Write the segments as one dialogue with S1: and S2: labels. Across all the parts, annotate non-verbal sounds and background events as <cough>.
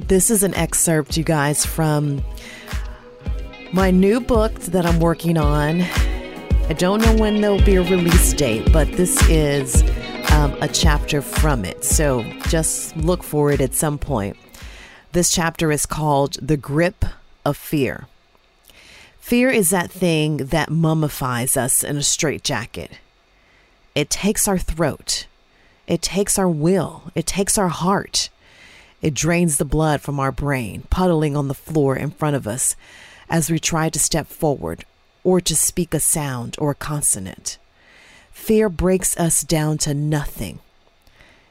S1: This is an excerpt, you guys, from my new book that I'm working on. I don't know when there'll be a release date, but this is um, a chapter from it. So just look for it at some point. This chapter is called The Grip of Fear. Fear is that thing that mummifies us in a straitjacket. It takes our throat, it takes our will, it takes our heart. It drains the blood from our brain, puddling on the floor in front of us as we try to step forward or to speak a sound or a consonant. Fear breaks us down to nothing.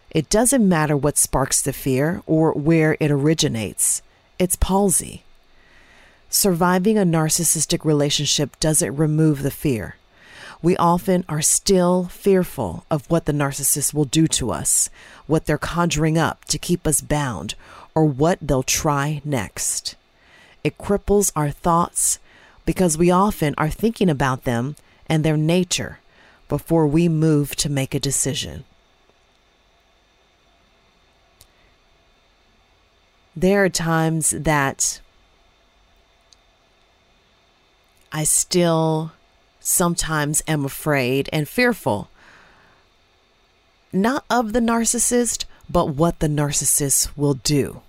S1: It doesn't matter what sparks the fear or where it originates, it's palsy. Surviving a narcissistic relationship doesn't remove the fear. We often are still fearful of what the narcissist will do to us, what they're conjuring up to keep us bound, or what they'll try next. It cripples our thoughts because we often are thinking about them and their nature before we move to make a decision. There are times that I still sometimes am afraid and fearful, not of the narcissist, but what the narcissist will do.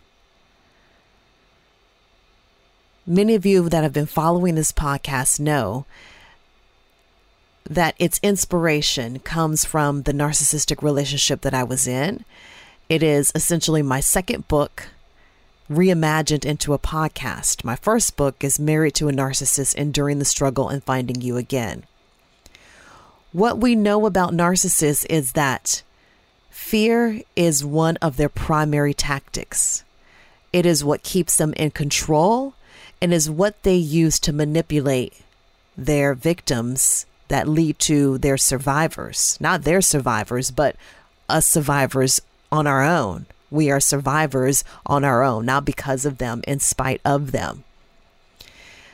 S1: Many of you that have been following this podcast know that its inspiration comes from the narcissistic relationship that I was in. It is essentially my second book reimagined into a podcast. My first book is Married to a Narcissist Enduring the Struggle and Finding You Again. What we know about narcissists is that fear is one of their primary tactics. It is what keeps them in control and is what they use to manipulate their victims that lead to their survivors. Not their survivors, but us survivors on our own. We are survivors on our own, not because of them, in spite of them.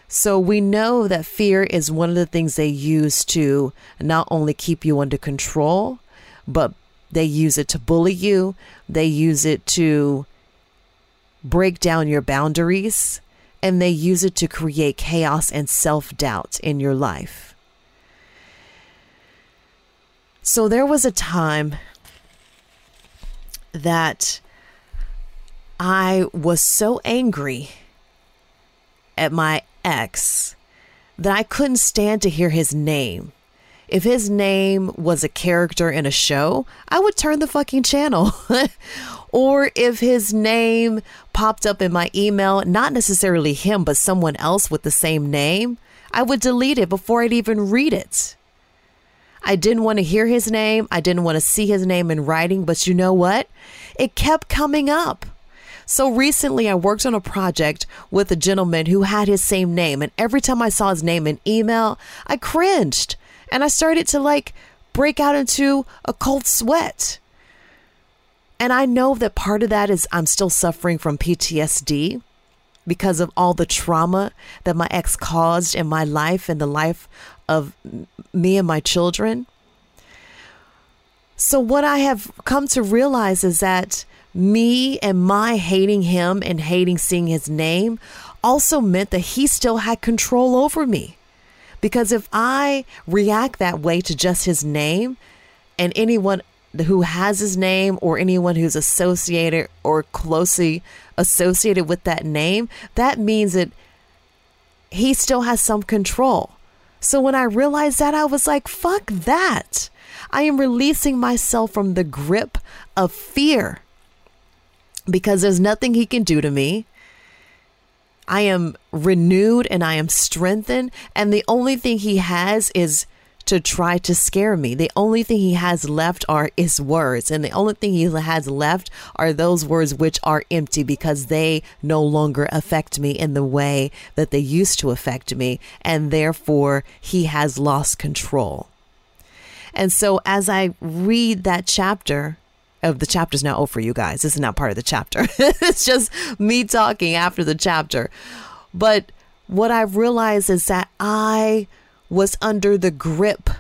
S1: So we know that fear is one of the things they use to not only keep you under control, but they use it to bully you, they use it to break down your boundaries, and they use it to create chaos and self doubt in your life. So there was a time that I was so angry at my ex that I couldn't stand to hear his name. If his name was a character in a show, I would turn the fucking channel. <laughs> or if his name popped up in my email, not necessarily him, but someone else with the same name, I would delete it before I'd even read it. I didn't want to hear his name. I didn't want to see his name in writing, but you know what? It kept coming up. So recently, I worked on a project with a gentleman who had his same name. And every time I saw his name in email, I cringed and I started to like break out into a cold sweat. And I know that part of that is I'm still suffering from PTSD because of all the trauma that my ex caused in my life and the life of me and my children. So, what I have come to realize is that me and my hating him and hating seeing his name also meant that he still had control over me. Because if I react that way to just his name and anyone who has his name or anyone who's associated or closely associated with that name, that means that he still has some control. So when I realized that, I was like, fuck that. I am releasing myself from the grip of fear because there's nothing he can do to me. I am renewed and I am strengthened. And the only thing he has is to try to scare me. The only thing he has left are his words. And the only thing he has left are those words which are empty because they no longer affect me in the way that they used to affect me. And therefore, he has lost control. And so as I read that chapter, of the chapter's now over you guys. This is not part of the chapter. <laughs> it's just me talking after the chapter. But what I realized is that I was under the grip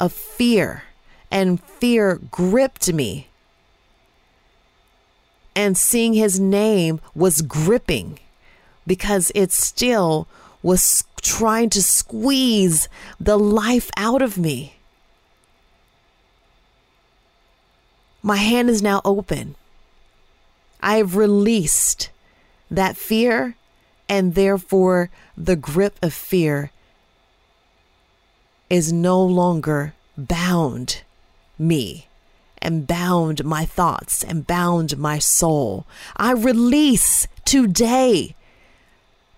S1: of fear, and fear gripped me. and seeing his name was gripping because it still was trying to squeeze the life out of me. My hand is now open. I have released that fear, and therefore the grip of fear is no longer bound me and bound my thoughts and bound my soul. I release today.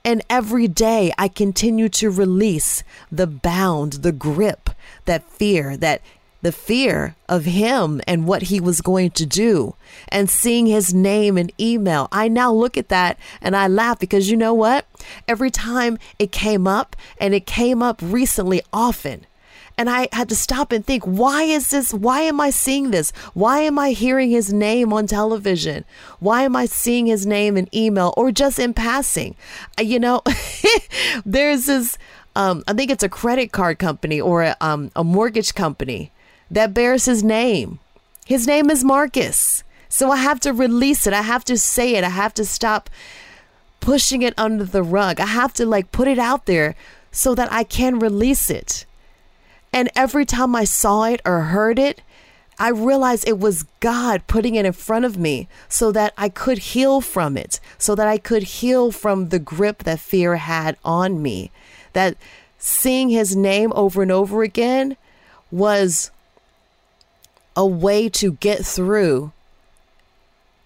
S1: And every day I continue to release the bound, the grip, that fear, that the fear of him and what he was going to do and seeing his name and email. I now look at that and I laugh because you know what? Every time it came up and it came up recently often. And I had to stop and think, why is this? Why am I seeing this? Why am I hearing his name on television? Why am I seeing his name in email or just in passing? You know, <laughs> there's this, um, I think it's a credit card company or a, um, a mortgage company that bears his name. His name is Marcus. So I have to release it. I have to say it. I have to stop pushing it under the rug. I have to like put it out there so that I can release it. And every time I saw it or heard it, I realized it was God putting it in front of me so that I could heal from it, so that I could heal from the grip that fear had on me. That seeing his name over and over again was a way to get through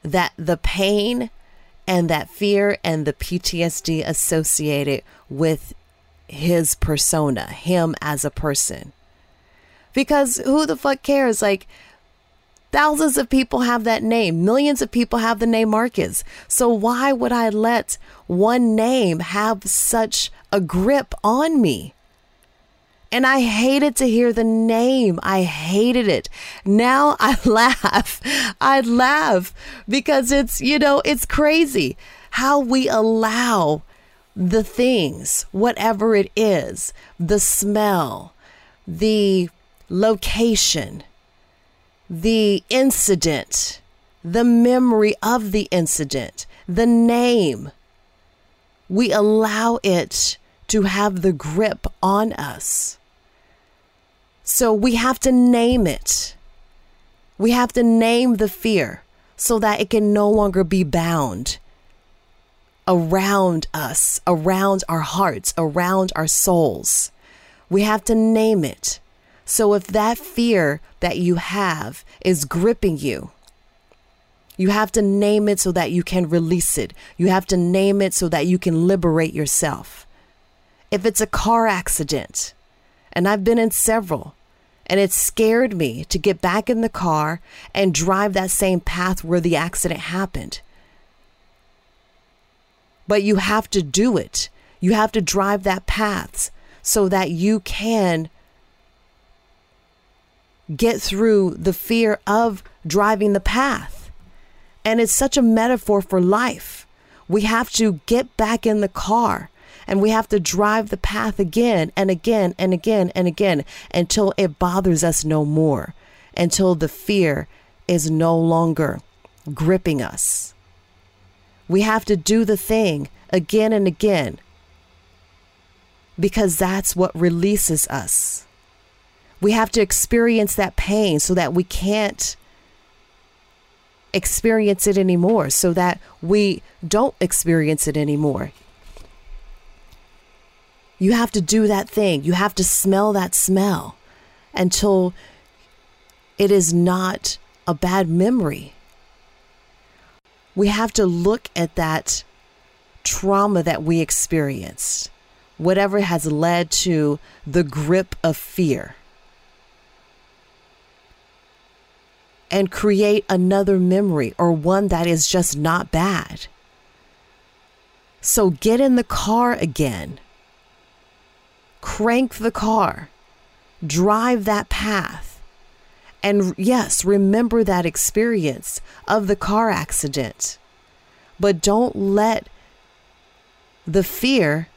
S1: that the pain and that fear and the PTSD associated with his persona, him as a person. Because who the fuck cares? Like, thousands of people have that name, millions of people have the name Marcus. So, why would I let one name have such a grip on me? And I hated to hear the name. I hated it. Now I <laughs> laugh. I laugh because it's, you know, it's crazy how we allow the things, whatever it is, the smell, the location, the incident, the memory of the incident, the name. We allow it to have the grip on us. So we have to name it. We have to name the fear so that it can no longer be bound around us, around our hearts, around our souls. We have to name it. So if that fear that you have is gripping you, you have to name it so that you can release it. You have to name it so that you can liberate yourself. If it's a car accident, and I've been in several. And it scared me to get back in the car and drive that same path where the accident happened. But you have to do it. You have to drive that path so that you can get through the fear of driving the path. And it's such a metaphor for life. We have to get back in the car and we have to drive the path again and again and again and again until it bothers us no more, until the fear is no longer gripping us. We have to do the thing again and again because that's what releases us. We have to experience that pain so that we can't experience it anymore, so that we don't experience it anymore. You have to do that thing. You have to smell that smell until it is not a bad memory. We have to look at that trauma that we experienced, whatever has led to the grip of fear, and create another memory or one that is just not bad. So get in the car again crank the car, drive that path. And yes, remember that experience of the car accident. But don't let the fear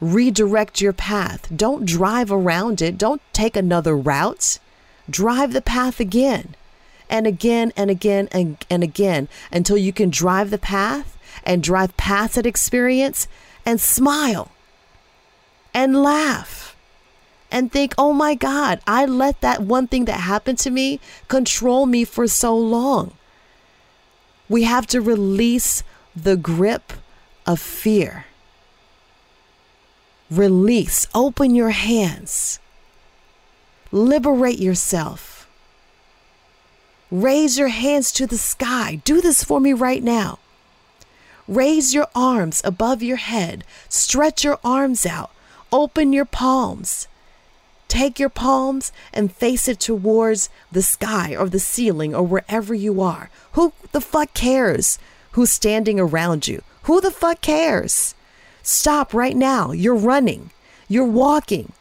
S1: redirect your path. Don't drive around it. Don't take another route. Drive the path again and again and again and, and again until you can drive the path and drive past that experience and smile and laugh and think, oh my God, I let that one thing that happened to me control me for so long. We have to release the grip of fear. Release, open your hands, liberate yourself. Raise your hands to the sky. Do this for me right now. Raise your arms above your head. Stretch your arms out. Open your palms. Take your palms and face it towards the sky or the ceiling or wherever you are. Who the fuck cares who's standing around you? Who the fuck cares? Stop right now. You're running. You're walking.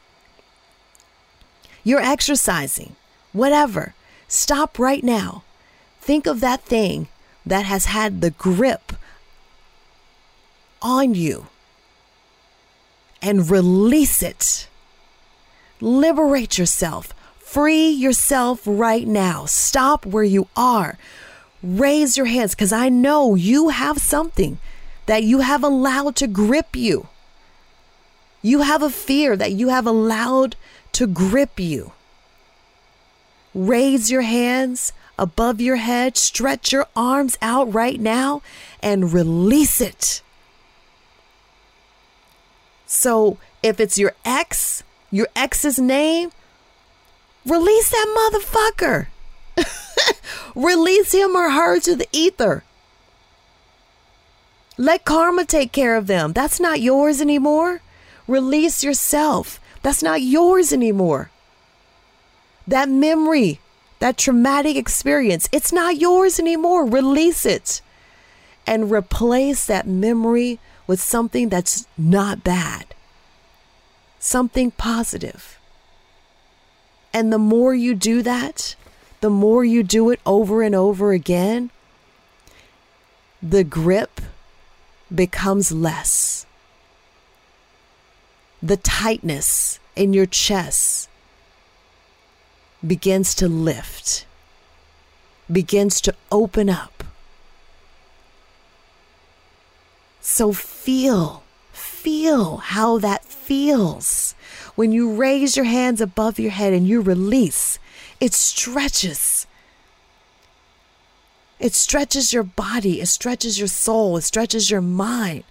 S1: You're exercising. Whatever. Stop right now. Think of that thing that has had the grip on you and release it. Liberate yourself. Free yourself right now. Stop where you are. Raise your hands because I know you have something that you have allowed to grip you. You have a fear that you have allowed to grip you. Raise your hands above your head, stretch your arms out right now, and release it. So if it's your ex, your ex's name, release that motherfucker. <laughs> release him or her to the ether. Let karma take care of them. That's not yours anymore. Release yourself. That's not yours anymore. That memory, that traumatic experience, it's not yours anymore. Release it and replace that memory with something that's not bad something positive. And the more you do that, the more you do it over and over again, the grip becomes less. The tightness in your chest begins to lift, begins to open up. So feel feel how that feels. When you raise your hands above your head and you release, it stretches. It stretches your body, it stretches your soul, it stretches your mind,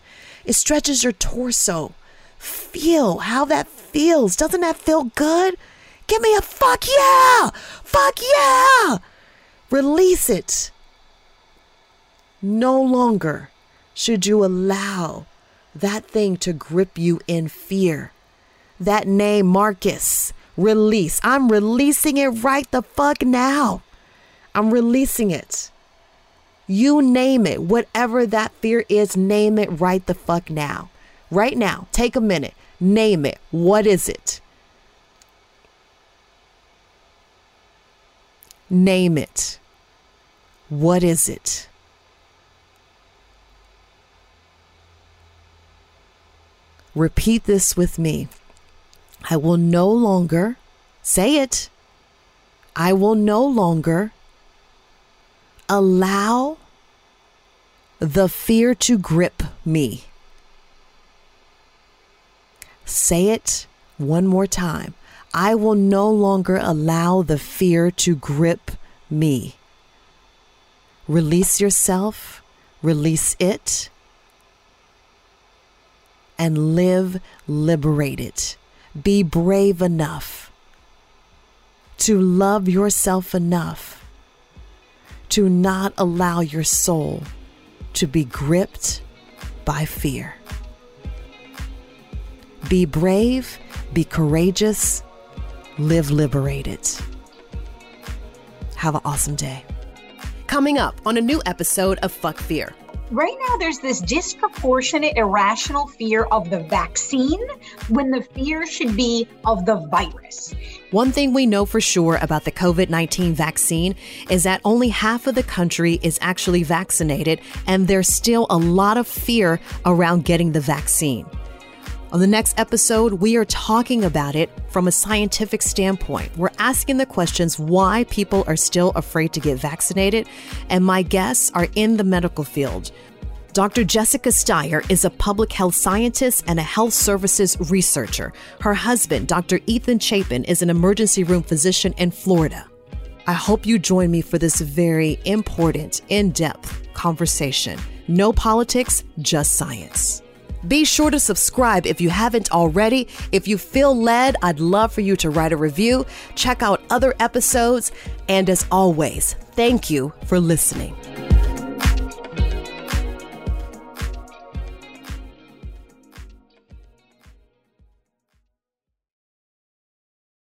S1: it stretches your torso. Feel how that feels. Doesn't that feel good? Give me a fuck yeah! Fuck yeah! Release it. No longer should you allow that thing to grip you in fear. That name, Marcus, release. I'm releasing it right the fuck now. I'm releasing it. You name it, whatever that fear is, name it right the fuck now. Right now, take a minute, name it. What is it? Name it. What is it? Repeat this with me. I will no longer, say it, I will no longer allow the fear to grip me. Say it one more time. I will no longer allow the fear to grip me. Release yourself, release it, and live liberated. Be brave enough to love yourself enough to not allow your soul to be gripped by fear. Be brave, be courageous, live liberated. Have an awesome day. Coming up on a new episode of Fuck Fear
S2: right now there's this disproportionate irrational fear of the vaccine when the fear should be of the virus.
S1: One thing we know for sure about the COVID 19 vaccine is that only half of the country is actually vaccinated, and there's still a lot of fear around getting the vaccine. On the next episode, we are talking about it from a scientific standpoint. We're asking the questions why people are still afraid to get vaccinated, and my guests are in the medical field. Dr. Jessica Steyer is a public health scientist and a health services researcher. Her husband, Dr. Ethan Chapin, is an emergency room physician in Florida. I hope you join me for this very important, in depth conversation. No politics, just science. Be sure to subscribe if you haven't already. If you feel led, I'd love for you to write a review, check out other episodes, and as always, thank you for listening.